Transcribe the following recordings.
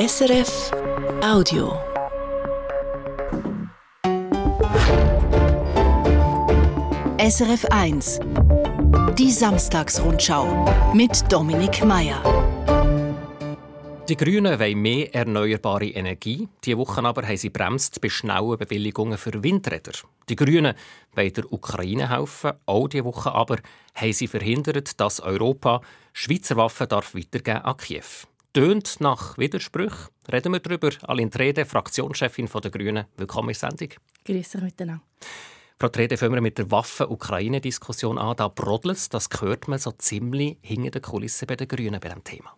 SRF Audio. SRF 1 Die Samstagsrundschau mit Dominik Mayer. Die Grünen wollen mehr erneuerbare Energie. Diese Woche aber haben sie bremst bei schnellen Bewilligungen für Windräder. Die Grünen wollen der Ukraine helfen. Auch diese Woche aber haben sie verhindert, dass Europa Schweizer Waffen darf weitergeben an Kiew. Tönt nach Widersprüchen. Reden wir darüber. Aline Trede, Fraktionschefin der Grünen. Willkommen in der Sendung. Grüß euch miteinander. Frau Trede, fangen wir mit der Waffen-Ukraine-Diskussion an. Da brodelt Das hört man so ziemlich hinter den Kulissen bei den Grünen bei diesem Thema.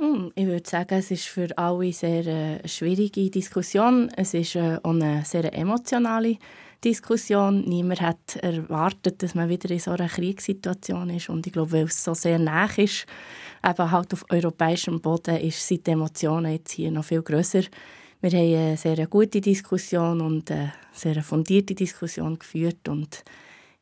Hm, ich würde sagen, es ist für alle sehr eine äh, schwierige Diskussion. Es ist äh, auch eine sehr emotionale Diskussion. Niemand hat erwartet, dass man wieder in so einer Kriegssituation ist. Und ich glaube, weil es so sehr nah ist, eben halt auf europäischem Boden, ist, sind die Emotionen jetzt hier noch viel grösser. Wir haben eine sehr gute Diskussion und eine sehr fundierte Diskussion geführt und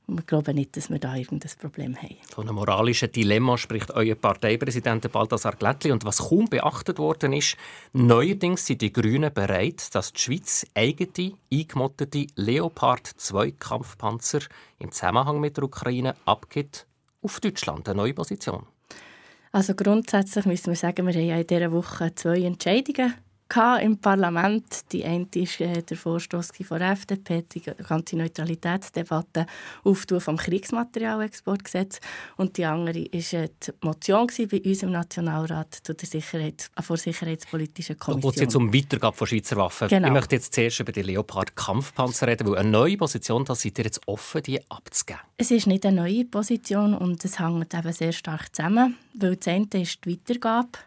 wir glauben nicht, dass wir da irgendein Problem haben. Von einem moralischen Dilemma spricht euer Parteipräsident Balthasar Glättli. Und was kaum beachtet worden ist, neuerdings sind die Grünen bereit, dass die Schweiz eigene, eingemottete Leopard 2 Kampfpanzer im Zusammenhang mit der Ukraine abgibt auf Deutschland. Eine neue Position. Also grundsätzlich müssen wir sagen, wir haben ja in dieser Woche zwei Entscheidungen im Parlament. Die eine war äh, der Vorstoß von der FDP, die ganze Neutralitätsdebatte Auftun vom Kriegsmaterialexportgesetz. Und die andere war äh, die Motion bei uns im Nationalrat zu der Sicherheits vor Sicherheitspolitischen Kommission. Wo es jetzt um Weitergabe von Schweizer Waffen genau. Ich möchte jetzt zuerst über die Leopard-Kampfpanzer reden, weil eine neue Position, da seid ihr jetzt offen, die abzugeben. Es ist nicht eine neue Position und es hängt eben sehr stark zusammen, weil das eine ist die Weitergabe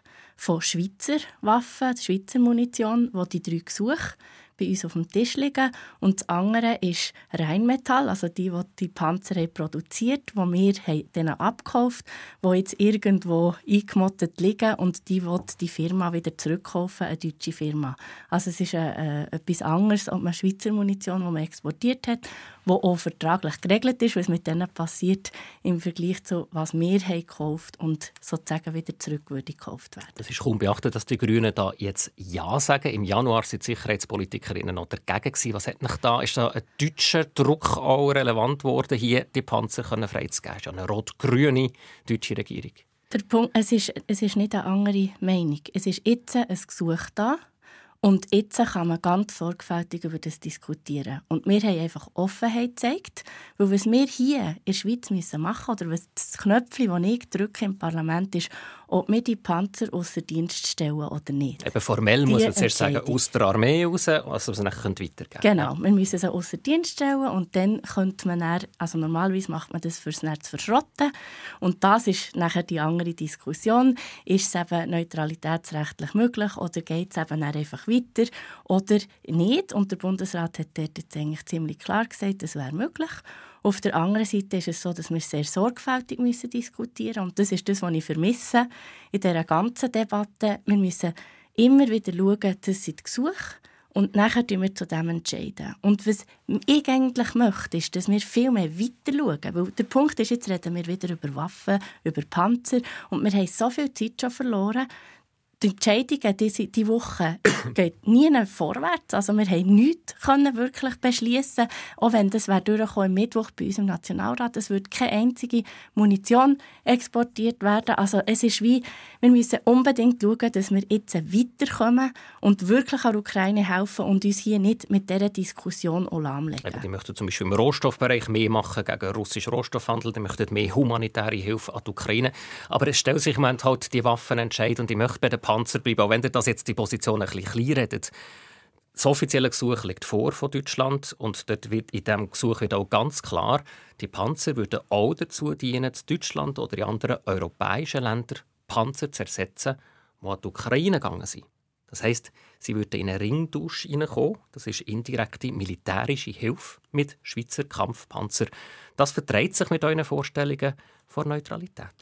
von Schweizer Waffen, Schweizer Munition, die die drei Gesuche bei uns auf dem Tisch liegen. Und das andere ist Rheinmetall, also die, die die Panzer produziert haben, die wir denen abgekauft die jetzt irgendwo eingemottet liegen und die will die Firma wieder zurückkaufen, eine deutsche Firma. Also es ist äh, äh etwas anderes als eine Schweizer Munition, die man exportiert hat wo auch vertraglich geregelt ist, was mit denen passiert im Vergleich zu was wir haben gekauft und sozusagen wieder zurück würde gekauft werden. Das ist kaum beachtet, dass die Grünen da jetzt ja sagen. Im Januar sind Sicherheitspolitikerinnen noch dagegen gewesen. Was hat nicht da? Ist da ein deutscher Druck auch relevant geworden, hier die Panzer freizugeben? Ist eine rot-grüne deutsche Regierung. Der Punkt, es ist, es ist nicht eine andere Meinung. Es ist jetzt ein Gesuch da und jetzt kann man ganz sorgfältig über das diskutieren. Und wir haben einfach Offenheit gezeigt, weil was wir hier in der Schweiz machen müssen, oder was das Knöpfchen, das ich drücke im Parlament, ist, ob wir die Panzer außer Dienst stellen oder nicht. Eben formell die muss man zuerst sagen, aus der Armee raus, also sie nachher weitergeben Genau, wir müssen sie außer Dienst stellen und dann könnte man dann, also normalerweise macht man das fürs Netz verschrotten und das ist nachher die andere Diskussion. Ist es eben neutralitätsrechtlich möglich oder geht es eben dann einfach weiter oder nicht? Und der Bundesrat hat dort jetzt eigentlich ziemlich klar gesagt, das wäre möglich. Auf der anderen Seite ist es so, dass wir sehr sorgfältig müssen diskutieren und das ist das, was ich vermisse in dieser ganzen Debatte. Wir müssen immer wieder schauen, das sind Gesuche und nachher entscheiden wir zu dem entscheiden. Und was ich eigentlich möchte, ist, dass wir viel mehr weiter schauen. Weil der Punkt ist, jetzt reden wir wieder über Waffen, über Panzer und wir haben so viel Zeit schon verloren, die Entscheidungen diese, diese Woche geht nie vorwärts. Also wir haben nichts können wirklich beschließen, auch wenn das wäre am Mittwoch bei uns im Nationalrat. Es wird keine einzige Munition exportiert werden. Also es ist wie, wir müssen unbedingt schauen, dass wir jetzt weiterkommen und wirklich an Ukraine helfen und uns hier nicht mit dieser Diskussion lahmlegen. Die möchten zum Beispiel im Rohstoffbereich mehr machen gegen russischen Rohstoffhandel. Die möchten mehr humanitäre Hilfe an die Ukraine. Aber es stellt sich im Moment halt die Waffen entscheiden und ich möchte bei den Panzer bleiben, auch wenn ihr das jetzt die Position ein bisschen klein redet. Das offizielle Gesuch liegt vor von Deutschland und dort wird in diesem Gesuch wird auch ganz klar, die Panzer würden auch dazu dienen, Deutschland oder in anderen europäischen Ländern Panzer zu ersetzen, die an die Ukraine gegangen sind. Das heißt, sie würden in einen Ringtausch hineinkommen. Das ist indirekte militärische Hilfe mit Schweizer Kampfpanzer. Das verträgt sich mit euren Vorstellungen vor Neutralität.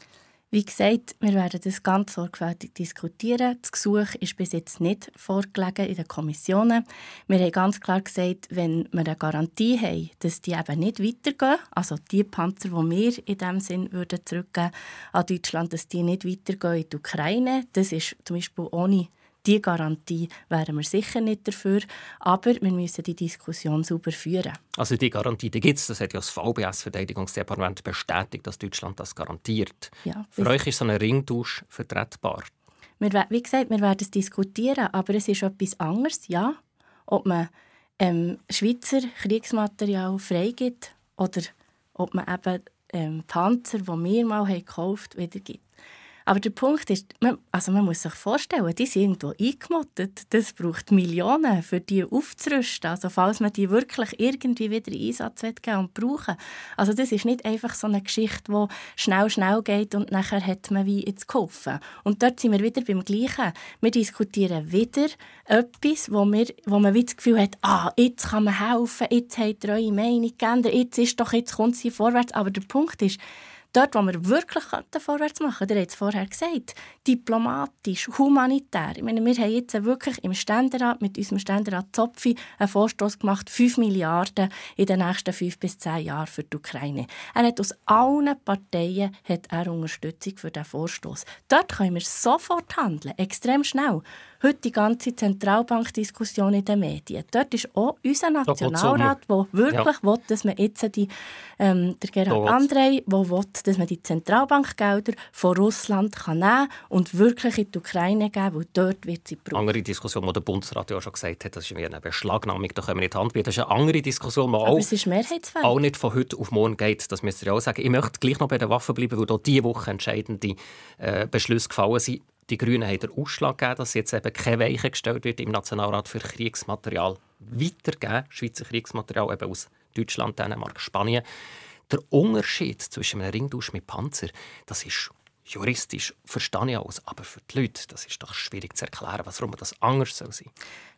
Wie gesagt, wir werden das ganz sorgfältig diskutieren. Das Gesuch ist bis jetzt nicht vorgelegen in den Kommissionen. Wir haben ganz klar gesagt, wenn wir eine Garantie haben, dass die eben nicht weitergehen, also die Panzer, die wir in diesem Sinn würden zurückgeben an Deutschland, dass die nicht weitergehen in die Ukraine, das ist zum Beispiel ohne Die Garantie wären wir sicher nicht dafür, aber wir müssen die Diskussion sauber führen. Also die Garantie, die gibt es, das hat ja das VBS-Verteidigungsdepartement bestätigt, dass Deutschland das garantiert. Ja, Für euch ist so ein Ringtausch vertretbar? Wir, wie gesagt, wir werden es diskutieren, aber es ist etwas anderes, ja, ob man ähm, Schweizer Kriegsmaterial freigibt oder ob man eben ähm, Panzer, die wir mal gekauft haben, wiedergibt. Aber der Punkt ist, man, also man muss sich vorstellen, die sind irgendwo eingemottet. Das braucht Millionen, für die aufzurüsten. Also falls man die wirklich irgendwie wieder in Einsatz geben und brauchen. Also das ist nicht einfach so eine Geschichte, die schnell, schnell geht und nachher hat man wie jetzt geholfen. Und dort sind wir wieder beim Gleichen. Wir diskutieren wieder etwas, wo, wir, wo man wie das Gefühl hat, ah, jetzt kann man helfen, jetzt habt ihr eure Meinung geändert, jetzt ist doch, jetzt kommt sie vorwärts. Aber der Punkt ist, Dort, wo wir wirklich vorwärts machen könnten, ihr habt es vorher gesagt, diplomatisch, humanitär. Ich meine, wir haben jetzt wirklich im Ständerat, mit unserem Ständerat Zopfi, einen Vorstoß gemacht, 5 Milliarden in den nächsten 5 bis 10 Jahren für die Ukraine. Er hat aus allen Parteien hat er Unterstützung für diesen Vorstoß. Dort können wir sofort handeln, extrem schnell. Heute die ganze Zentralbankdiskussion in den Medien. Dort ist auch unser Nationalrat, der wirklich ja. will, dass man jetzt die, ähm, der Gerhard Andrei, der will, dass man die Zentralbankgelder von Russland kann nehmen und wirklich in die Ukraine geben, weil dort wird sie gebraucht. Andere Diskussion, die der Bundesrat ja schon gesagt hat, das ist eine Beschlagnahmung, da können wir nicht handbieten. Das ist eine andere Diskussion, die auch, auch, nicht von heute auf morgen geht. Das müsst ihr auch sagen. Ich möchte gleich noch bei den Waffen bleiben, weil dort diese Woche entscheidende äh, Beschlüsse gefallen sind. Die Grünen haben den Ausschlag gegeben, dass jetzt eben keine Weiche gestellt wird im Nationalrat für Kriegsmaterial weitergeben, Schweizer Kriegsmaterial eben aus Deutschland, Dänemark, Spanien. Der Unterschied zwischen einem Ringtausch mit Panzer, das ist juristisch verstehe ich alles, aber für die Leute, das ist doch schwierig zu erklären, warum das anders sein soll.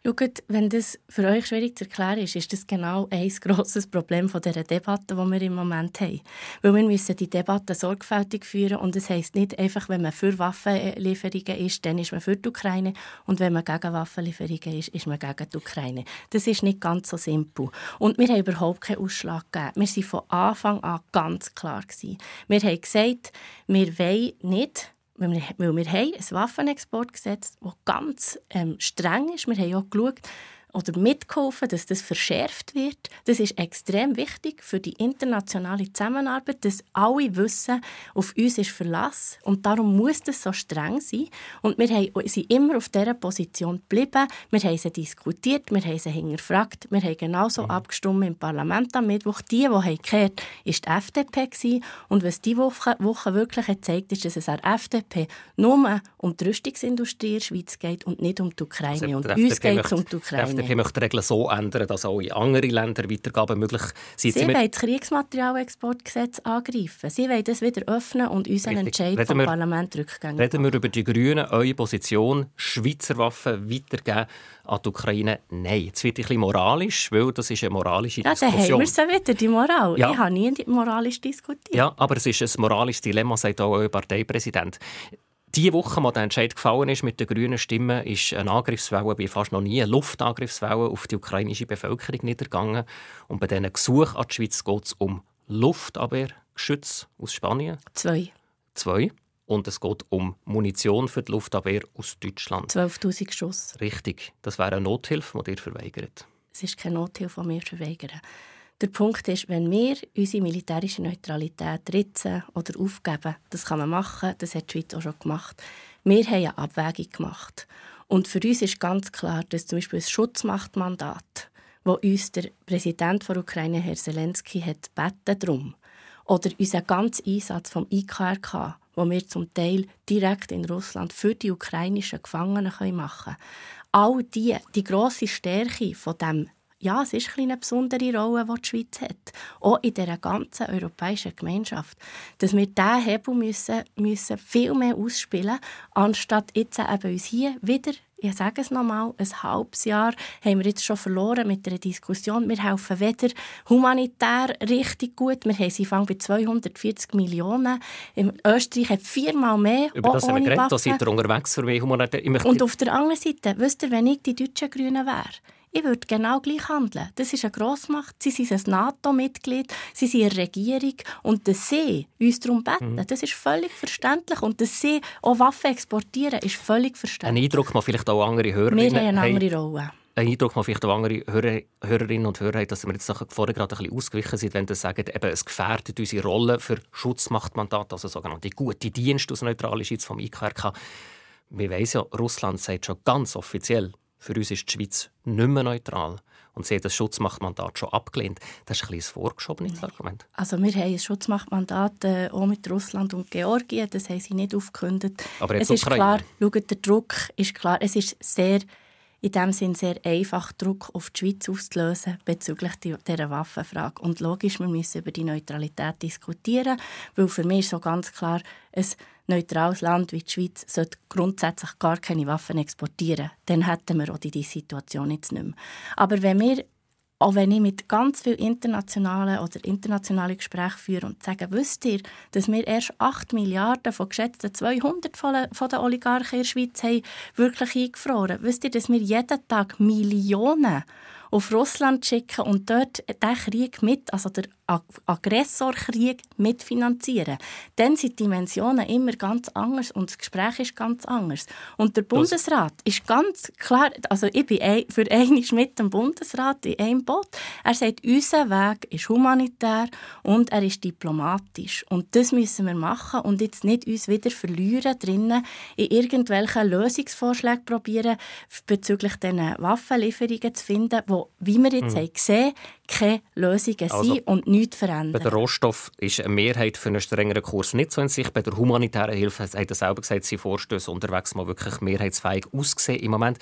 Schaut, wenn das für euch schwierig zu erklären ist, ist das genau ein grosses Problem von dieser Debatte, die wir im Moment haben. Weil wir müssen die Debatte sorgfältig führen und es heisst nicht einfach, wenn man für Waffenlieferungen ist, dann ist man für die Ukraine und wenn man gegen Waffenlieferungen ist, ist man gegen die Ukraine. Das ist nicht ganz so simpel. Und wir haben überhaupt keinen Ausschlag gegeben. Wir waren von Anfang an ganz klar. Gewesen. Wir haben gesagt, wir wollen nicht weil wir, weil wir haben ein Waffenexportgesetz, das ganz ähm, streng ist. Wir haben auch geschaut, oder mitgeholfen, dass das verschärft wird. Das ist extrem wichtig für die internationale Zusammenarbeit, dass alle wissen, auf uns ist Verlass und darum muss das so streng sein. Und wir sind immer auf dieser Position geblieben. Wir haben sie diskutiert, wir haben sie hinterfragt, wir haben genauso mhm. abgestimmt im Parlament am Mittwoch. Die, die haben gehört, war die FDP gewesen. und was diese Woche, Woche wirklich gezeigt ist, dass es an der FDP nur um die Rüstungsindustrie in der Schweiz geht und nicht um die Ukraine. Also und uns geht es um die Ukraine. FDP möchte die Regeln so ändern, dass auch in andere Länder Weitergaben möglich sind. Sie, Sie wollen das Kriegsmaterialexportgesetz angreifen. Sie wollen das wieder öffnen und unseren Entscheid reden vom wir, Parlament rückgängig Reden wir über die Grünen, eure Position, Schweizer Waffen weitergeben an die Ukraine? Nein. Jetzt wird ein bisschen moralisch, weil das ist eine moralische ja, Diskussion. Ja, dann haben wir es wieder, die Moral. Ja. Ich habe nie moralisch diskutiert. Ja, aber es ist ein moralisches Dilemma, sagt auch euer Parteipräsident. Die Woche, als der Entscheid gefallen ist mit den grünen Stimmen, ist eine Angriffswelle wie fast noch nie, eine Luftangriffswelle auf die ukrainische Bevölkerung niedergegangen. Und bei diesen Gesuchen an die Schweiz geht es um Luftabwehrgeschütze aus Spanien. Zwei. Zwei. Und es geht um Munition für die Luftabwehr aus Deutschland. 12.000 Schuss. Richtig. Das wäre eine Nothilfe, die ihr verweigert. Es ist keine Nothilfe, die wir verweigern. Der Punkt ist, wenn wir unsere militärische Neutralität ritzen oder aufgeben, das kann man machen, das hat die Schweiz auch schon gemacht. Wir haben eine Abwägung gemacht. Und für uns ist ganz klar, dass zum Beispiel das Schutzmachtmandat, wo uns der Präsident der Ukraine, Herr Zelensky, hat gebeten darum, oder unser ganzer Einsatz vom IKRK, wo wir zum Teil direkt in Russland für die ukrainischen Gefangenen machen können. All die, die grosse Stärke von dem ja, es ist eine besondere Rolle, die die Schweiz hat. Auch in dieser ganzen europäischen Gemeinschaft. Dass wir diesen Hebel müssen, müssen viel mehr ausspielen anstatt jetzt eben uns hier wieder ich sage es nochmal, ein halbes Jahr haben wir jetzt schon verloren mit der Diskussion. Wir helfen weder humanitär richtig gut. Wir haben sie bei 240 Millionen. Österreich hat viermal mehr. Über das haben wir geredet, da seid ihr unterwegs für mehr humanitär. Und auf der anderen Seite, wisst ihr, wenn ich die deutschen Grünen wäre, ich würde genau gleich handeln. Das ist eine Grossmacht, sie sind ein NATO-Mitglied, sie sind eine Regierung und dass sie uns darum beten, mhm. das ist völlig verständlich und dass sie auch Waffen exportieren, ist völlig verständlich. Ein Eindruck, man vielleicht auch andere Hörerinnen Wir haben eine andere Rolle einen Eindruck, man vielleicht auch andere Hörer, Hörerinnen und Hörer haben, dass wir jetzt vorher gerade ein bisschen ausgewichen sind, wenn sie sagen, eben, es gefährdet unsere Rolle für Schutzmachtmandat, also sogenannte gute Dienste aus neutraler Schweiz vom IKRK. Wir wissen ja, Russland sagt schon ganz offiziell, für uns ist die Schweiz nicht mehr neutral. Und sie hat das Schutzmachtmandat schon abgelehnt. Das ist ein, ein vorgeschobenes Argument. Also wir haben ein Schutzmachtmandat äh, auch mit Russland und Georgien. Das haben sie nicht aufgekündigt. Aber jetzt es ist klar, schaut, der Druck ist klar. Es ist sehr in dem Sinn sehr einfach, Druck auf die Schweiz auszulösen bezüglich dieser Waffenfrage. Und logisch, wir müssen über die Neutralität diskutieren, weil für mich ist so ganz klar, ein neutrales Land wie die Schweiz sollte grundsätzlich gar keine Waffen exportieren. Dann hätten wir auch die Situation jetzt nicht mehr. Aber wenn wir auch wenn ich mit ganz vielen internationalen oder internationalen Gesprächen führe und sage, wisst ihr, dass wir erst 8 Milliarden von geschätzten 200 von den Oligarchen in der Schweiz haben wirklich eingefroren? Wisst ihr, dass wir jeden Tag Millionen auf Russland schicken und dort den Krieg mit, also der Aggressorkrieg mitfinanzieren. Dann sind die Dimensionen immer ganz anders und das Gespräch ist ganz anders. Und der Bundesrat ist ganz klar, also ich bin für einmal mit dem Bundesrat in einem Boot. Er sagt, unser Weg ist humanitär und er ist diplomatisch. Und das müssen wir machen und jetzt nicht uns wieder verlieren drinnen in irgendwelchen Lösungsvorschlägen probieren bezüglich diesen Waffenlieferungen zu finden, wo, wie wir jetzt mhm. haben gesehen keine Lösungen also, sind und nichts verändern. Bei der Rohstoff ist eine Mehrheit für einen strengeren Kurs nicht so in sich. Bei der humanitären Hilfe hat er selber gesagt, sie Vorstöße unterwegs mal wirklich mehrheitsfähig aussehen im Moment.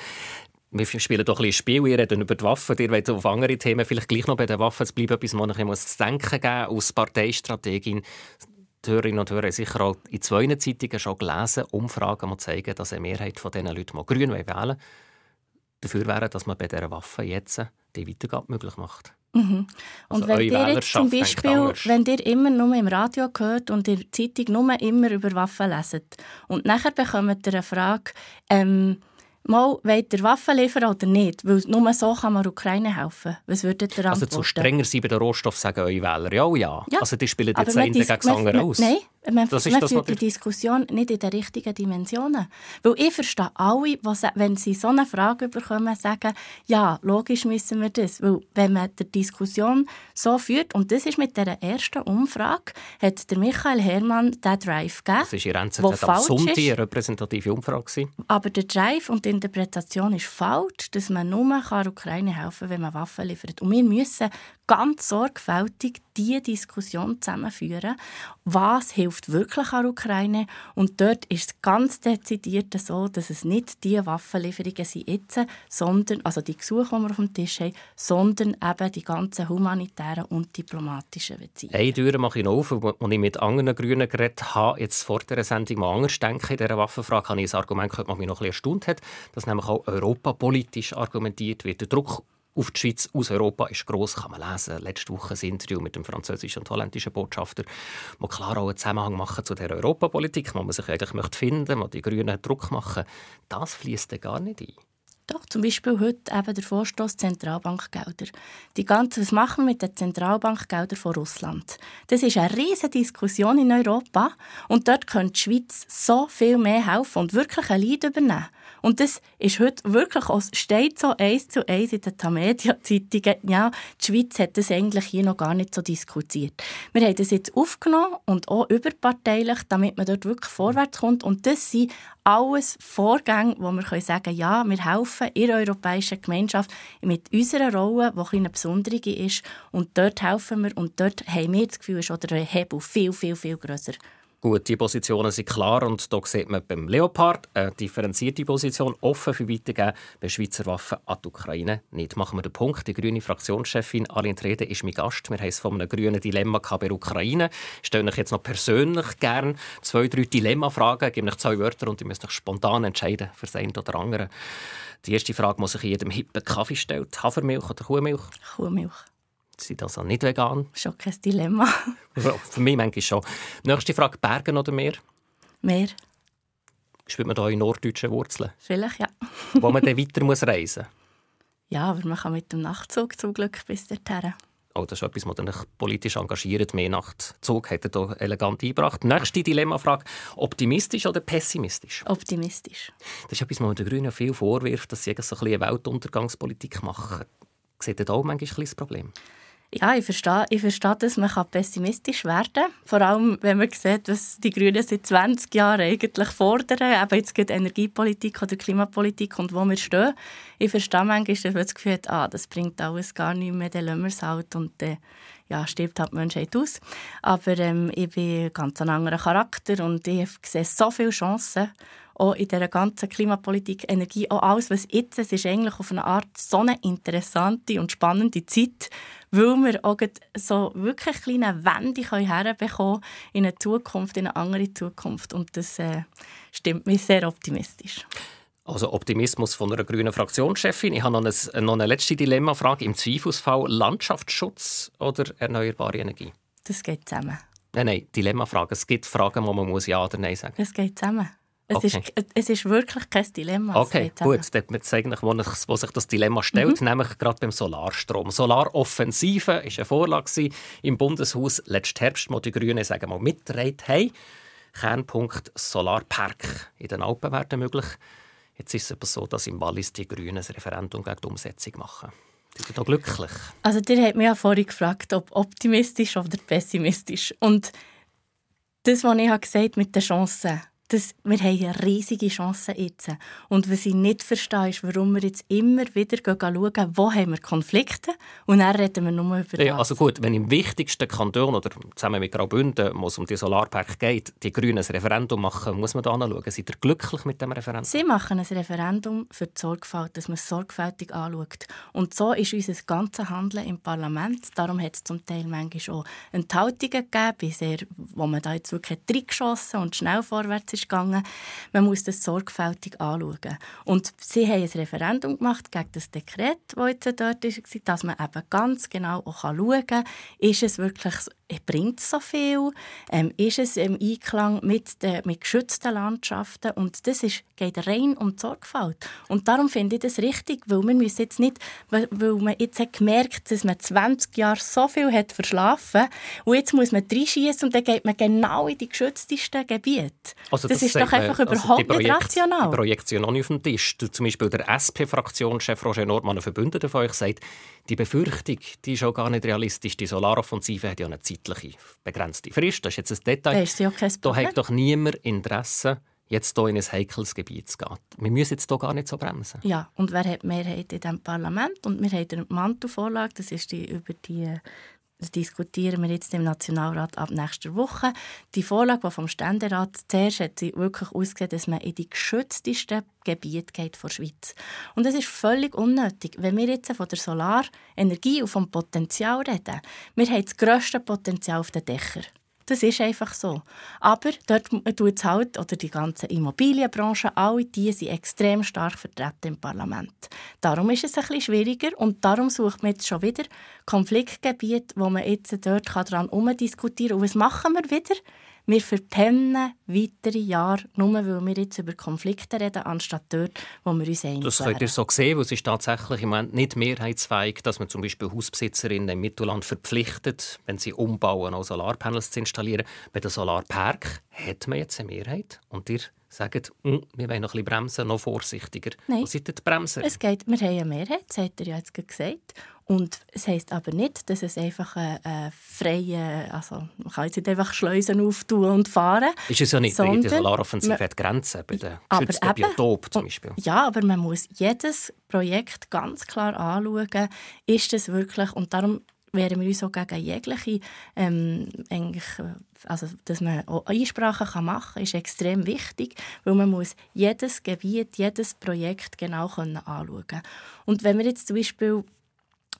Wir spielen doch ein bisschen Spiel, ihr redet über die Waffen, ihr wollt auf andere Themen vielleicht gleich noch bei den Waffen zu bleiben, bis man noch ein zu denken geben aus Parteistrategien. Die Hörerinnen und Hörer sicher auch in zwei Zeitungen schon gelesen, Umfragen die zeigen, dass eine Mehrheit von diesen Leuten mal grün wählen dafür wäre, dass man bei dieser Waffe jetzt die Weitergabe möglich macht. Mhm. Und also wenn ihr jetzt zum Beispiel, wenn ihr immer nur im Radio hört und in der Zeitung nur immer über Waffen leset und nachher bekommt ihr eine Frage, ähm, mal, wollt ihr Waffen liefern oder nicht? Weil nur so kann man Ukraine helfen. Was würdet ihr antworten? Also zu strenger sein bei den Rohstoff sagen eure Wähler ja, ja. ja. Also die spielen jetzt einen gegen das andere aus. Nein, man, das man führt die Diskussion nicht in den richtigen Dimensionen. Weil ich verstehe alle, was, wenn sie so eine Frage bekommen, sagen, ja, logisch müssen wir das. Weil wenn man die Diskussion so führt, und das ist mit der ersten Umfrage, hat der Michael Herrmann den Drive gegeben. Das war in NZZ am Sonntag eine repräsentative Umfrage. Aber der Drive und die Interpretation ist falsch, dass man nur der Ukraine helfen kann, wenn man Waffen liefert. Und wir müssen ganz sorgfältig diese Diskussion zusammenführen. Was hilft wirklich an Ukraine? Und dort ist es ganz dezidiert so, dass es nicht die Waffenlieferungen sind jetzt, sondern, also die Gesuche, die wir auf dem Tisch haben, sondern eben die ganzen humanitären und diplomatischen Beziehungen. Eine Tür mache ich noch auf, als ich mit anderen Grünen geredet habe, jetzt vor der Sendung mal anders denke in dieser Waffenfrage, habe ich ein Argument gehört, das mich noch ein bisschen erstaunt hat, dass nämlich auch europapolitisch argumentiert wird. Der Druck auf die Schweiz aus Europa ist gross, kann man lesen. Letzte Woche ein Interview mit dem französischen und holländischen Botschafter, wo klar auch einen Zusammenhang machen zu der Europapolitik, wo man sich eigentlich möchte finden, wo die Grünen Druck machen. Das fließt gar nicht ein. Doch, zum Beispiel heute eben der Vorstoß Zentralbankgelder. Die ganze, was machen wir mit den Zentralbankgeldern von Russland? Das ist eine riesige Diskussion in Europa und dort könnte die Schweiz so viel mehr helfen und wirklich ein Leid übernehmen. Und das ist heute wirklich, es steht so eins zu eins in den Tamedia-Zeitungen, ja, die Schweiz hat das eigentlich hier noch gar nicht so diskutiert. Wir haben das jetzt aufgenommen und auch überparteilich, damit man dort wirklich vorwärts kommt. Und das sind alles Vorgänge, wo wir können sagen ja, wir helfen in der europäischen Gemeinschaft mit unserer Rolle, die eine besondere ist. Und dort helfen wir und dort haben wir das Gefühl, ist der Hebel viel, viel, viel grösser. Gut, die Positionen sind klar und da sieht man beim Leopard eine differenzierte Position, offen für Weitergeben bei Schweizer Waffen an die Ukraine. Nicht machen wir den Punkt. Die grüne Fraktionschefin Aline Trede ist mein Gast. Wir haben es von einem grünen Dilemma bei der Ukraine. Ich stelle euch jetzt noch persönlich gerne zwei, drei Dilemma-Fragen. Gebe euch zwei Wörter und ihr müsst euch spontan entscheiden für das eine oder andere. Die erste Frage muss sich jedem hippen Kaffee stellen. Hafermilch oder Kuhmilch? Kuhmilch sind also nicht vegan. Schon kein Dilemma. Für mich manchmal schon. Nächste Frage, Bergen oder Meer? Meer. Spürt man da in norddeutschen Wurzeln? Vielleicht, ja. wo man dann weiter muss reisen muss? Ja, aber man kann mit dem Nachtzug zum Glück bis dorthin. Oh, das ist etwas, was dich politisch engagiert. Mehr Nachtzug er hier elegant eingebracht. Nächste Dilemmafrage. Optimistisch oder pessimistisch? Optimistisch. Das ist etwas, was den Grünen viel vorwirft, dass sie so ein eine Weltuntergangspolitik machen. Seht ihr da auch manchmal ein das Problem? Ja, ich verstehe, ich verstehe das. Man kann pessimistisch werden. Vor allem, wenn man sieht, was die Grünen seit 20 Jahren eigentlich fordern. Eben jetzt geht Energiepolitik oder Klimapolitik und wo wir stehen. Ich verstehe manchmal, dass man das Gefühl hat, ah, das bringt alles gar nichts mehr, dann lassen wir es halt und dann ja, stirbt halt die Menschheit aus. Aber ähm, ich bin ganz ein anderer Charakter und ich sehe so viele Chancen auch in dieser ganzen Klimapolitik, Energie, auch alles, was jetzt ist, ist eigentlich auf eine Art so eine interessante und spannende Zeit, weil wir auch so wirklich kleine Wände herbekommen in eine Zukunft, in eine andere Zukunft. Und das äh, stimmt mich sehr optimistisch. Also Optimismus von einer grünen Fraktionschefin. Ich habe noch eine, noch eine letzte Dilemmafrage. Im Zweifelsfall Landschaftsschutz oder erneuerbare Energie? Das geht zusammen. Nein, nein, Dilemmafrage. Es gibt Fragen, wo man muss Ja oder Nein sagen muss. Es geht zusammen. Es, okay. ist, es ist wirklich kein Dilemma. Okay, gut. Dort wird eigentlich, wo, wo sich das Dilemma stellt, mhm. nämlich gerade beim Solarstrom. Solaroffensive war eine Vorlage im Bundeshaus letzten Herbst, wo die Grünen sagen mal, mitgetragen haben. Kernpunkt Solarpark in den Alpen werden möglich. Jetzt ist es aber so, dass im Wallis die Grünen ein Referendum gegen die Umsetzung machen. Die sind da glücklich. Also, ihr habt mich ja vorhin gefragt, ob optimistisch oder pessimistisch. Und das, was ich gesagt habe mit den Chancen, das, wir haben riesige Chance jetzt. Und was ich nicht verstehe, ist, warum wir jetzt immer wieder schauen, wo haben wir Konflikte und dann reden wir nur über ja, Also gut, wenn im wichtigsten Kanton oder zusammen mit Graubünden, wo es um die Solarpark geht, die Grünen ein Referendum machen, muss man da anschauen. Seid ihr glücklich mit dem Referendum? Sie machen ein Referendum für die Sorgfalt, dass man es sorgfältig anschaut. Und so ist unser ganzes Handeln im Parlament. Darum hat es zum Teil manchmal auch Enthaltungen gegeben, sehr, wo man da jetzt wirklich reingeschossen und schnell vorwärts ist ist gegangen. Man muss das sorgfältig anschauen. Und sie haben ein Referendum gemacht gegen das Dekret, das jetzt dort ist, dass man eben ganz genau auch schauen kann, ist es wirklich bringt so viel? Ähm, ist es im Einklang mit, den, mit geschützten Landschaften? Und das ist, geht rein um die Sorgfalt. Und darum finde ich das richtig, weil man müssen jetzt nicht, weil, weil man jetzt hat gemerkt, dass man 20 Jahre so viel hat verschlafen und jetzt muss man reinschießen und dann geht man genau in die geschütztesten Gebiete. Also das, das ist doch einfach also überhaupt Projekt, nicht rational. Die Projektion auf dem Tisch. Zum Beispiel der SP-Fraktionschef Roger Nordmann, ein Verbündeter von euch, sagt, die Befürchtung die ist auch gar nicht realistisch. Die Solaroffensive hat ja eine zeitliche begrenzte Frist. Das ist jetzt ein Detail. Da, ist ja da hat doch niemand Interesse, jetzt hier in ein heikles Gebiet zu gehen. Wir müssen jetzt hier gar nicht so bremsen. Ja, und wer hat Mehrheit in diesem Parlament? Und wir haben die Mantelvorlage, das ist die über die das diskutieren wir jetzt im Nationalrat ab nächster Woche. Die Vorlage, die vom Ständerat zuerst hat sie wirklich ausgesehen, dass man in die geschütztesten Gebiete geht der Schweiz. Und das ist völlig unnötig. Wenn wir jetzt von der Solarenergie und vom Potenzial reden, wir haben das grösste Potenzial auf den Dächern. Das ist einfach so. Aber dort tut es halt, oder die ganze Immobilienbranche, alle die sind extrem stark vertreten im Parlament. Darum ist es ein bisschen schwieriger und darum sucht man jetzt schon wieder Konfliktgebiete, wo man jetzt dort daran herumdiskutieren kann. Und was machen wir wieder? Wir verpennen weitere Jahre, nur weil wir jetzt über Konflikte reden, anstatt dort, wo wir uns einig Das könnt ihr so sehen, weil es ist tatsächlich im Moment nicht mehrheitsfähig, dass man zum Beispiel Hausbesitzerinnen im Mittelland verpflichtet, wenn sie umbauen, auch Solarpanels zu installieren. Bei den Solarpark hat man jetzt eine Mehrheit und ihr sagt, mm, wir wollen noch ein bisschen bremsen, noch vorsichtiger. Nein. Wo sind die Bremser? Es geht, wir haben eine Mehrheit, das hat er ja jetzt gesagt. Und es heisst aber nicht, dass es einfach eine, freie, also man kann jetzt nicht einfach Schleusen auftun und fahren. Ist es ja nicht, sondern, die Solaroffensive hat Grenzen bei den geschützten Biotop zum Beispiel. Ja, aber man muss jedes Projekt ganz klar anschauen, ist es wirklich, und darum wehren wir uns auch gegen jegliche, ähm, eigentlich, also, dass man auch Einsprachen machen kann, ist extrem wichtig, weil man muss jedes Gebiet, jedes Projekt genau anschauen können. Und wenn wir jetzt zum Beispiel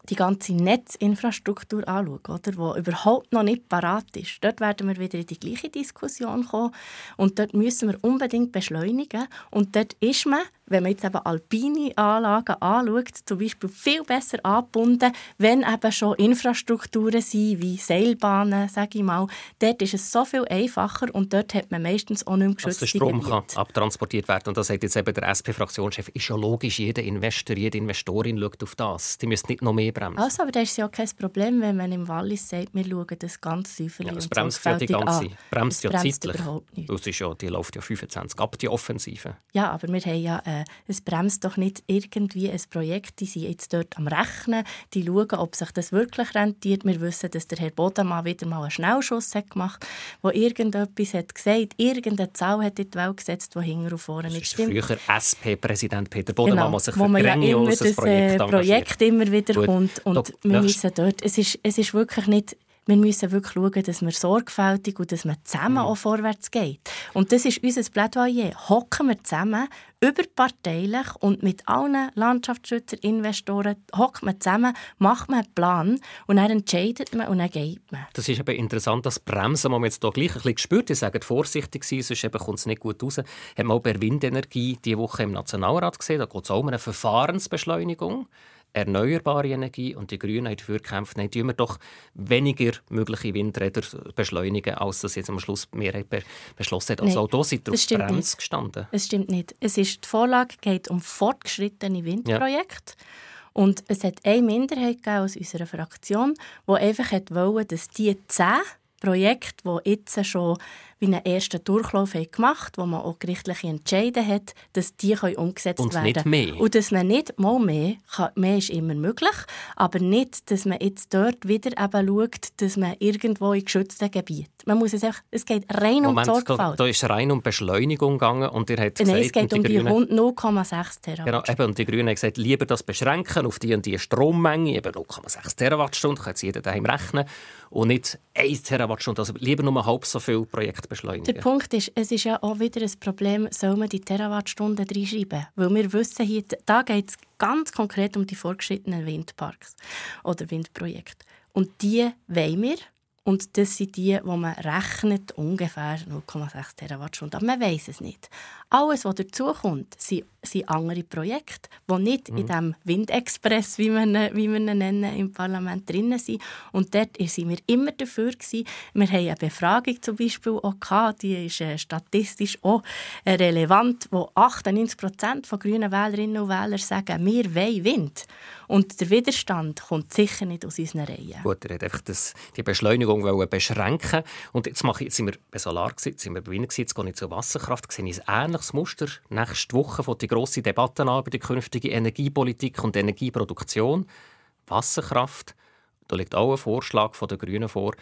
die ganze Netzinfrastruktur anschauen, oder, die überhaupt noch nicht parat ist. Dort werden wir wieder in die gleiche Diskussion kommen und dort müssen wir unbedingt beschleunigen und dort ist man wenn man jetzt eben alpine Anlagen anschaut, zum Beispiel viel besser angebunden, wenn eben schon Infrastrukturen sind, wie Seilbahnen, sage ich mal. Dort ist es so viel einfacher und dort hat man meistens auch nicht mehr geschützte Dass der Strom kann abtransportiert werden und das sagt jetzt eben der SP-Fraktionschef, ist ja logisch, jeder Investor, jede Investorin schaut auf das. Die müssen nicht noch mehr bremsen. Also, aber das ist ja auch kein Problem, wenn man im Wallis sagt, wir schauen das ganz säuferlich ja, das bremst ja die ganze, an. bremst ja bremst zeitlich. Überhaupt nicht. Das ist ja, die läuft ja 25 ab, die Offensive. Ja, aber wir haben ja, äh, es bremst doch nicht irgendwie ein Projekt, die sind jetzt dort am Rechnen, die schauen, ob sich das wirklich rentiert. Wir wissen, dass der Herr Bodemann wieder mal einen Schnellschuss hat gemacht hat, wo irgendetwas hat gesagt, irgendeine Zahl hat in die Welt gesetzt, die hinten und vorne nicht stimmt. Früher SP-Präsident Peter Bodemann, genau, sich wo ja immer das Projekt, äh, Projekt immer wieder Gut. kommt und Doch, wir müssen dort, es ist, es ist wirklich nicht wir müssen wirklich schauen, dass wir sorgfältig und dass man zusammen mhm. auch vorwärts geht. Und das ist unser Plädoyer. Hocken wir zusammen, überparteilich und mit allen Landschaftsschützern, Investoren, hockt man zusammen, macht man einen Plan und dann entscheidet man und dann geht man. Das ist eben interessant, das Bremsen, man jetzt hier gleich ein bisschen gespürt. Ich sage vorsichtig sein, sonst kommt es nicht gut raus. Haben wir auch bei Windenergie diese Woche im Nationalrat gesehen. Da geht es auch um eine Verfahrensbeschleunigung erneuerbare Energie und die Grünen haben dafür gekämpft, nein, wir doch weniger mögliche Windräder beschleunigen, als das jetzt am Schluss die Mehrheit beschlossen hat. Also auch da sind auf Bremse gestanden. Es stimmt nicht. Es ist, die Vorlage geht um fortgeschrittene Windprojekte. Ja. Und es hat eine Minderheit aus unserer Fraktion, die einfach wollte, dass die zehn Projekte, die jetzt schon wie einen ersten Durchlauf haben gemacht wo man auch gerichtliche Entscheide hat, dass die können umgesetzt und werden nicht mehr. Und dass man nicht mal mehr, kann, mehr ist immer möglich, aber nicht, dass man jetzt dort wieder eben schaut, dass man irgendwo in geschützten Gebieten. Man muss es einfach, es geht rein Moment, um Sorgfalt. Da, ist rein um Beschleunigung gegangen und ihr habt Nein, es geht um die 0,6 Terawattstunden. Genau, eben, und die Grünen haben gesagt, lieber das beschränken auf die und die Strommenge, eben 0,6 Terawattstunden, kann jetzt jeder daheim rechnen, und nicht 1 Terawattstunde, also lieber nur halb so viel Projekt beschleunigen. Der Punkt ist, es ist ja auch wieder ein Problem, soll man die Terawattstunden reinschreiben? Weil wir wissen, hier, da geht es ganz konkret um die vorgeschrittenen Windparks oder Windprojekte. Und die wollen wir. Und das sind die, wo man rechnet, ungefähr 0,6 Terawattstunden. Aber man weiß es nicht. Alles, was dazukommt, sind, sind andere Projekte, die nicht mhm. in diesem Windexpress, wie wir, ihn, wie wir ihn nennen, im Parlament drin sind. Und dort sind wir immer dafür. Gewesen. Wir haben eine Befragung zum Beispiel auch gehabt, die ist äh, statistisch auch äh, relevant, wo 98 Prozent von grünen Wählerinnen und Wählern sagen, wir wollen Wind. Und der Widerstand kommt sicher nicht aus unseren Reihen. Gut, er hat einfach das, die Beschleunigung beschränken Und jetzt, mache ich, jetzt sind wir bei Solar, jetzt sind wir bei Wind, jetzt gehe ich zur Wasserkraft. Sehe ich ein ähnliches Muster. Nächste Woche fängt die grosse Debatte an über die künftige Energiepolitik und Energieproduktion. Wasserkraft. Da liegt auch ein Vorschlag den Grünen vor,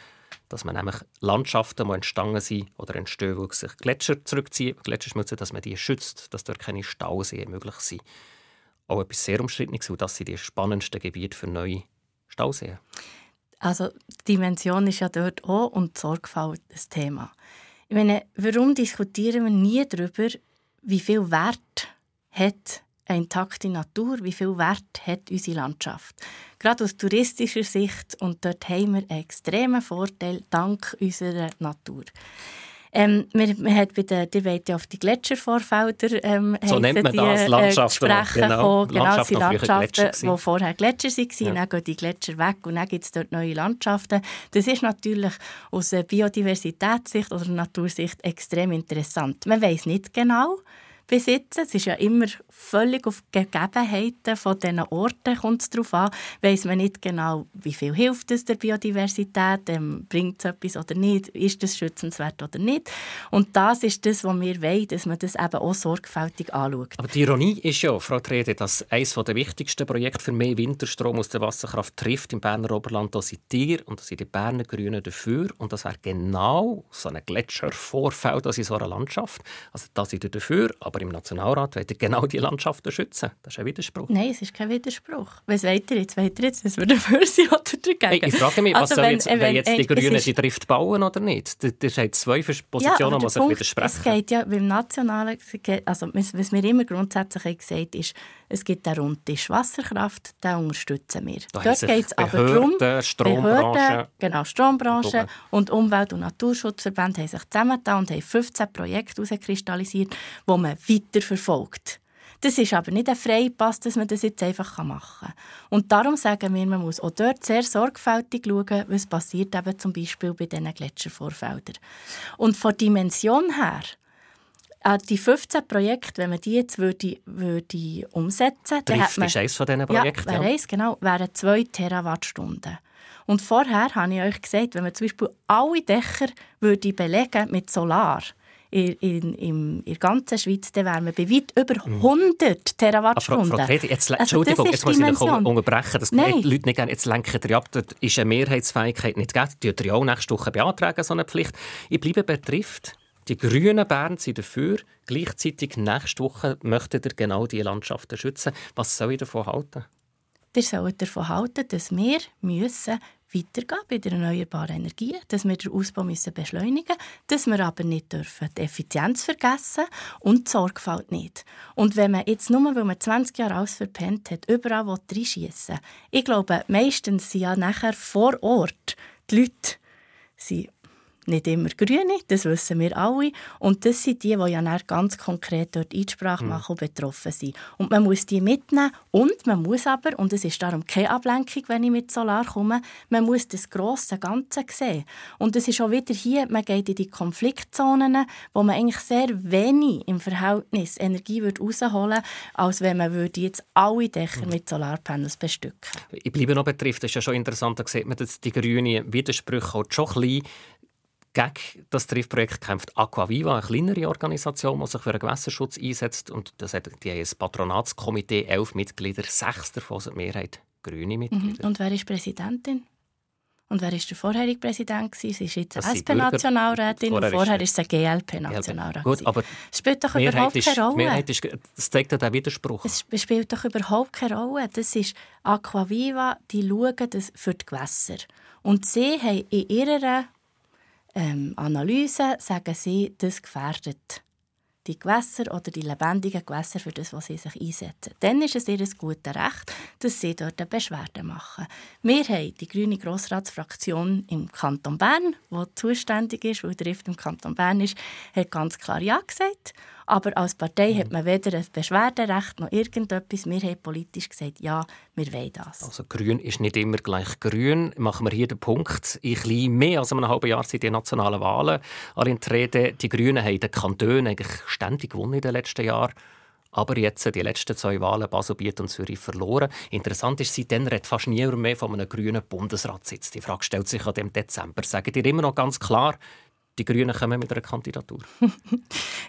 dass man nämlich Landschaften, die entstanden sind oder entstehen, wo sich Gletscher zurückziehen, Gletscherschmutze, dass man die schützt, dass dort keine Stauseen möglich sind auch etwas sehr Umstrittenes, und das sind die spannendsten Gebiete für neue Stauseen. Also die Dimension ist ja dort auch und die Sorgfalt das Thema. Ich meine, warum diskutieren wir nie darüber, wie viel Wert hat eine intakte Natur, wie viel Wert hat unsere Landschaft? Gerade aus touristischer Sicht und dort haben wir einen extremen Vorteil dank unserer Natur. Ähm, wir, wir hat bei wollt ja auf die Gletschervorfelder ähm, so nennt man die, das, Landschaften. Äh, genau, genau Landschaften, die Landschaften, die vorher Gletscher waren. Ja. Dann gehen die Gletscher weg und dann gibt es dort neue Landschaften. Das ist natürlich aus Biodiversitätssicht oder Natursicht extrem interessant. Man weiß nicht genau, besitzen. Es ist ja immer völlig auf die Gegebenheiten von diesen Orten kommt es darauf an. Weiss man nicht genau, wie viel hilft es der Biodiversität, ähm, bringt es etwas oder nicht, ist es schützenswert oder nicht. Und das ist das, was wir wollen, dass man das eben auch sorgfältig anschaut. Aber die Ironie ist ja, Frau Trede, dass eines der wichtigsten Projekte für mehr Winterstrom aus der Wasserkraft trifft im Berner Oberland. Da sind Tiere und da sind die Berner Grünen dafür. Und das wäre genau so ein Gletschervorfeld in so einer Landschaft. Also da sind sie dafür, aber aber im Nationalrat wollt ihr genau die Landschaften schützen. Das ist ein Widerspruch. Nein, es ist kein Widerspruch. Was wollt ihr jetzt? Wollt ihr jetzt, dass wir dafür sind oder dagegen? Ich frage mich, was also, wenn, jetzt, wenn, jetzt die Grünen ist... die Drift bauen oder nicht? Das sind zwei Positionen, ja, die sich widersprechen. Es geht ja beim Nationalen, also was wir immer grundsätzlich gesagt haben, ist, es gibt den Rundtisch Wasserkraft, den unterstützen wir. Da Dort geht es aber darum, Strombranche, Behörden, genau, Strombranche und Umwelt- und Naturschutzverbände haben sich zusammengetan und haben 15 Projekte herauskristallisiert, wo man weiterverfolgt. Das ist aber nicht ein Freipass, dass man das jetzt einfach machen kann. Und darum sagen wir, man muss auch dort sehr sorgfältig schauen, was passiert eben zum Beispiel bei diesen Gletschervorfeldern. Und von Dimension her, äh, die 15 Projekte, wenn man die jetzt würde, würde umsetzen würde... Drift ist eines von diesen Projekten. Ja, wäre eins, genau, wären 2 Terawattstunden. Und vorher habe ich euch gesagt, wenn man zum Beispiel alle Dächer würde belegen mit Solar in, in, in, der ganzen Schweiz, dann wären wir bei weit über 100 mhm. Terawattstunden. Frau, Frau Tredi, jetzt, also Entschuldigung, jetzt muss ich noch unterbrechen. Das Nein. die Leute nicht gerne. Jetzt lenken ihr ab. Dort ist eine Mehrheitsfähigkeit nicht gegeben. Die ihr auch nächste Woche beantragen, so eine Pflicht. Ich bleibe betrifft. Die Grünen Bern sind dafür. Gleichzeitig nächste Woche möchten ihr genau diese Landschaften schützen. Was soll ich davon halten? Ihr sollt davon halten, dass wir müssen weitergehen bei den erneuerbaren Energien, dass wir den Ausbau müssen beschleunigen müssen, dass wir aber nicht dürfen die Effizienz vergessen und die Sorgfalt nicht. Und wenn man jetzt nur, weil man 20 Jahre alles verpennt hat, überall reinschiessen will, ich glaube, meistens sind ja nachher vor Ort die Leute sind nicht immer Grüne, das wissen wir alle. Und das sind die, die ja ganz konkret dort Einsprache mhm. machen und betroffen sind. Und man muss die mitnehmen und man muss aber, und es ist darum keine Ablenkung, wenn ich mit Solar komme, man muss das grosse Ganze sehen. Und es ist auch wieder hier, man geht in die Konfliktzonen, wo man eigentlich sehr wenig im Verhältnis Energie würde rausholen würde, als wenn man würde jetzt alle Dächer mhm. mit Solarpanels bestücken Ich bleibe noch betrifft, das ist ja schon interessant, da sieht man, dass die grünen Widersprüche halt schon klein gegen das Triffprojekt kämpft Aquaviva, eine kleinere Organisation, die sich für den Gewässerschutz einsetzt. Und das hat die ein Patronatskomitee, elf Mitglieder, sechs davon sind Mehrheit grüne Mitglieder. Mhm. Und wer ist Präsidentin? Und wer war der vorherige Präsident? Sie ist jetzt SP-Nationalrätin und vorher war sie GLP-Nationalrätin. Gut, aber es spielt doch überhaupt ist, keine Rolle. Ist, das zeigt ja den Widerspruch. Es spielt doch überhaupt keine Rolle. Das ist Aquaviva, die schauen das für die Gewässer. Und sie haben in ihrer ähm, Analyse sagen sie, das gefährdet die Gewässer oder die lebendigen Gewässer, für das, was sie sich einsetzen. Dann ist es ihr gutes Recht, dass sie dort eine Beschwerde machen. Wir haben die grüne Grossratsfraktion im Kanton Bern, die zuständig ist, weil der Rift im Kanton Bern ist, hat ganz klar Ja gesagt. Aber als Partei hat man weder ein Beschwerderecht noch irgendetwas. Wir haben politisch gesagt, ja, wir wollen das. Also grün ist nicht immer gleich grün. Machen wir hier den Punkt. Ich klein mehr als einem halben Jahr seit die nationalen Wahlen in Rede. Die Grünen haben den Kanton eigentlich ständig gewonnen in den letzten Jahren. Aber jetzt die letzten zwei Wahlen, Basel-Biet und Zürich, verloren. Interessant ist, seitdem redet fast niemand mehr von einem grünen Bundesratssitz. Die Frage stellt sich an dem Dezember. Sagen ihr immer noch ganz klar, die Grünen kommen mit einer Kandidatur.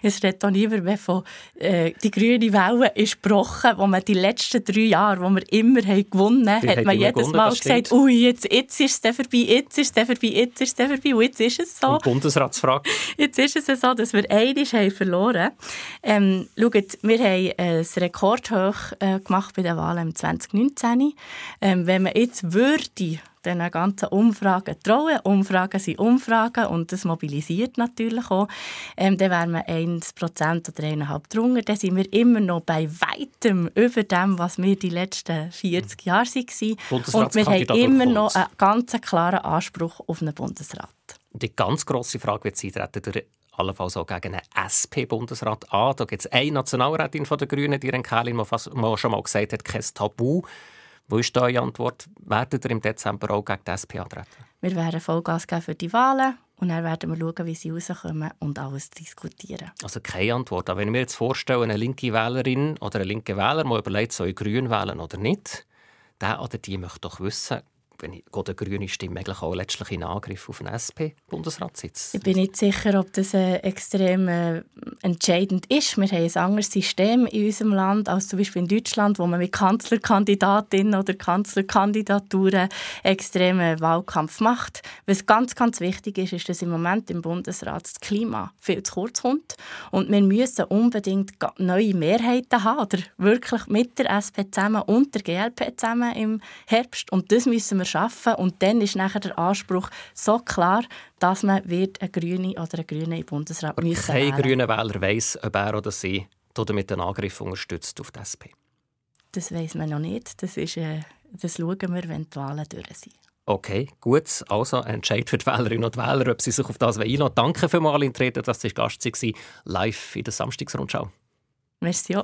es redet auch niemand mehr von äh, die grüne Welle ist gebrochen, wo man die letzten drei Jahre, wo wir immer haben gewonnen haben, hat man jedes gewonnen, Mal gesagt, ui, jetzt, jetzt ist es vorbei, jetzt ist es vorbei, jetzt ist es vorbei und jetzt ist es so. Und Bundesratsfrage. Jetzt ist es so, dass wir einiges haben verloren. Ähm, schaut, wir haben ein Rekordhoch äh, gemacht bei den Wahlen im 2019. Ähm, wenn man jetzt würde diesen ganzen Umfragen trauen. Umfragen sind Umfragen und das mobilisiert natürlich auch. Ähm, dann wären wir 1% oder 1,5 drunter. Dann sind wir immer noch bei weitem über dem, was wir die letzten 40 Jahre waren. Und wir haben immer noch einen ganz klaren Anspruch auf einen Bundesrat. Die ganz grosse Frage wird sein, treten durch allenfalls auch gegen einen SP-Bundesrat an. Da gibt es eine Nationalrätin von der Grünen, die Kählin, die schon mal gesagt hat, kein Tabu. Wo ist da eure Antwort? Werdet ihr im Dezember auch gegen die SP antreten? Wir werden Vollgas geben für die Wahlen und dann werden wir schauen, wie sie rauskommen und alles diskutieren. Also keine Antwort. Aber wenn ich mir jetzt vorstelle, eine linke Wählerin oder ein linker Wähler, der überlegt, soll ich grün wählen oder nicht, der oder die möchte doch wissen, wenn ich die grüne Stimme eigentlich auch letztlich in Angriff auf einen SP-Bundesratssitz. Ich bin nicht sicher, ob das äh, extrem äh, entscheidend ist. Wir haben ein anderes System in unserem Land als zum Beispiel in Deutschland, wo man mit Kanzlerkandidatinnen oder Kanzlerkandidaturen extremen Wahlkampf macht. Was ganz, ganz wichtig ist, ist, dass im Moment im Bundesrat das Klima viel zu kurz kommt und wir müssen unbedingt neue Mehrheiten haben, oder wirklich mit der SP zusammen und der GLP zusammen im Herbst und das müssen wir schaffen und dann ist nachher der Anspruch so klar, dass man wird eine Grüne oder eine Grüne im Bundesrat Aber müssen kein grüner Wähler weiss, ob er oder sie damit einen Angriff unterstützt auf die SP. Das weiß man noch nicht. Das, ist, äh, das schauen wir, wenn die Wahlen durch sind. Okay, gut. Also entscheidet für die Wählerinnen und Wähler, ob sie sich auf das einladen Danke für mal Intreten, dass Sie Gast waren, live in der Samstagsrundschau. Merci. Auch.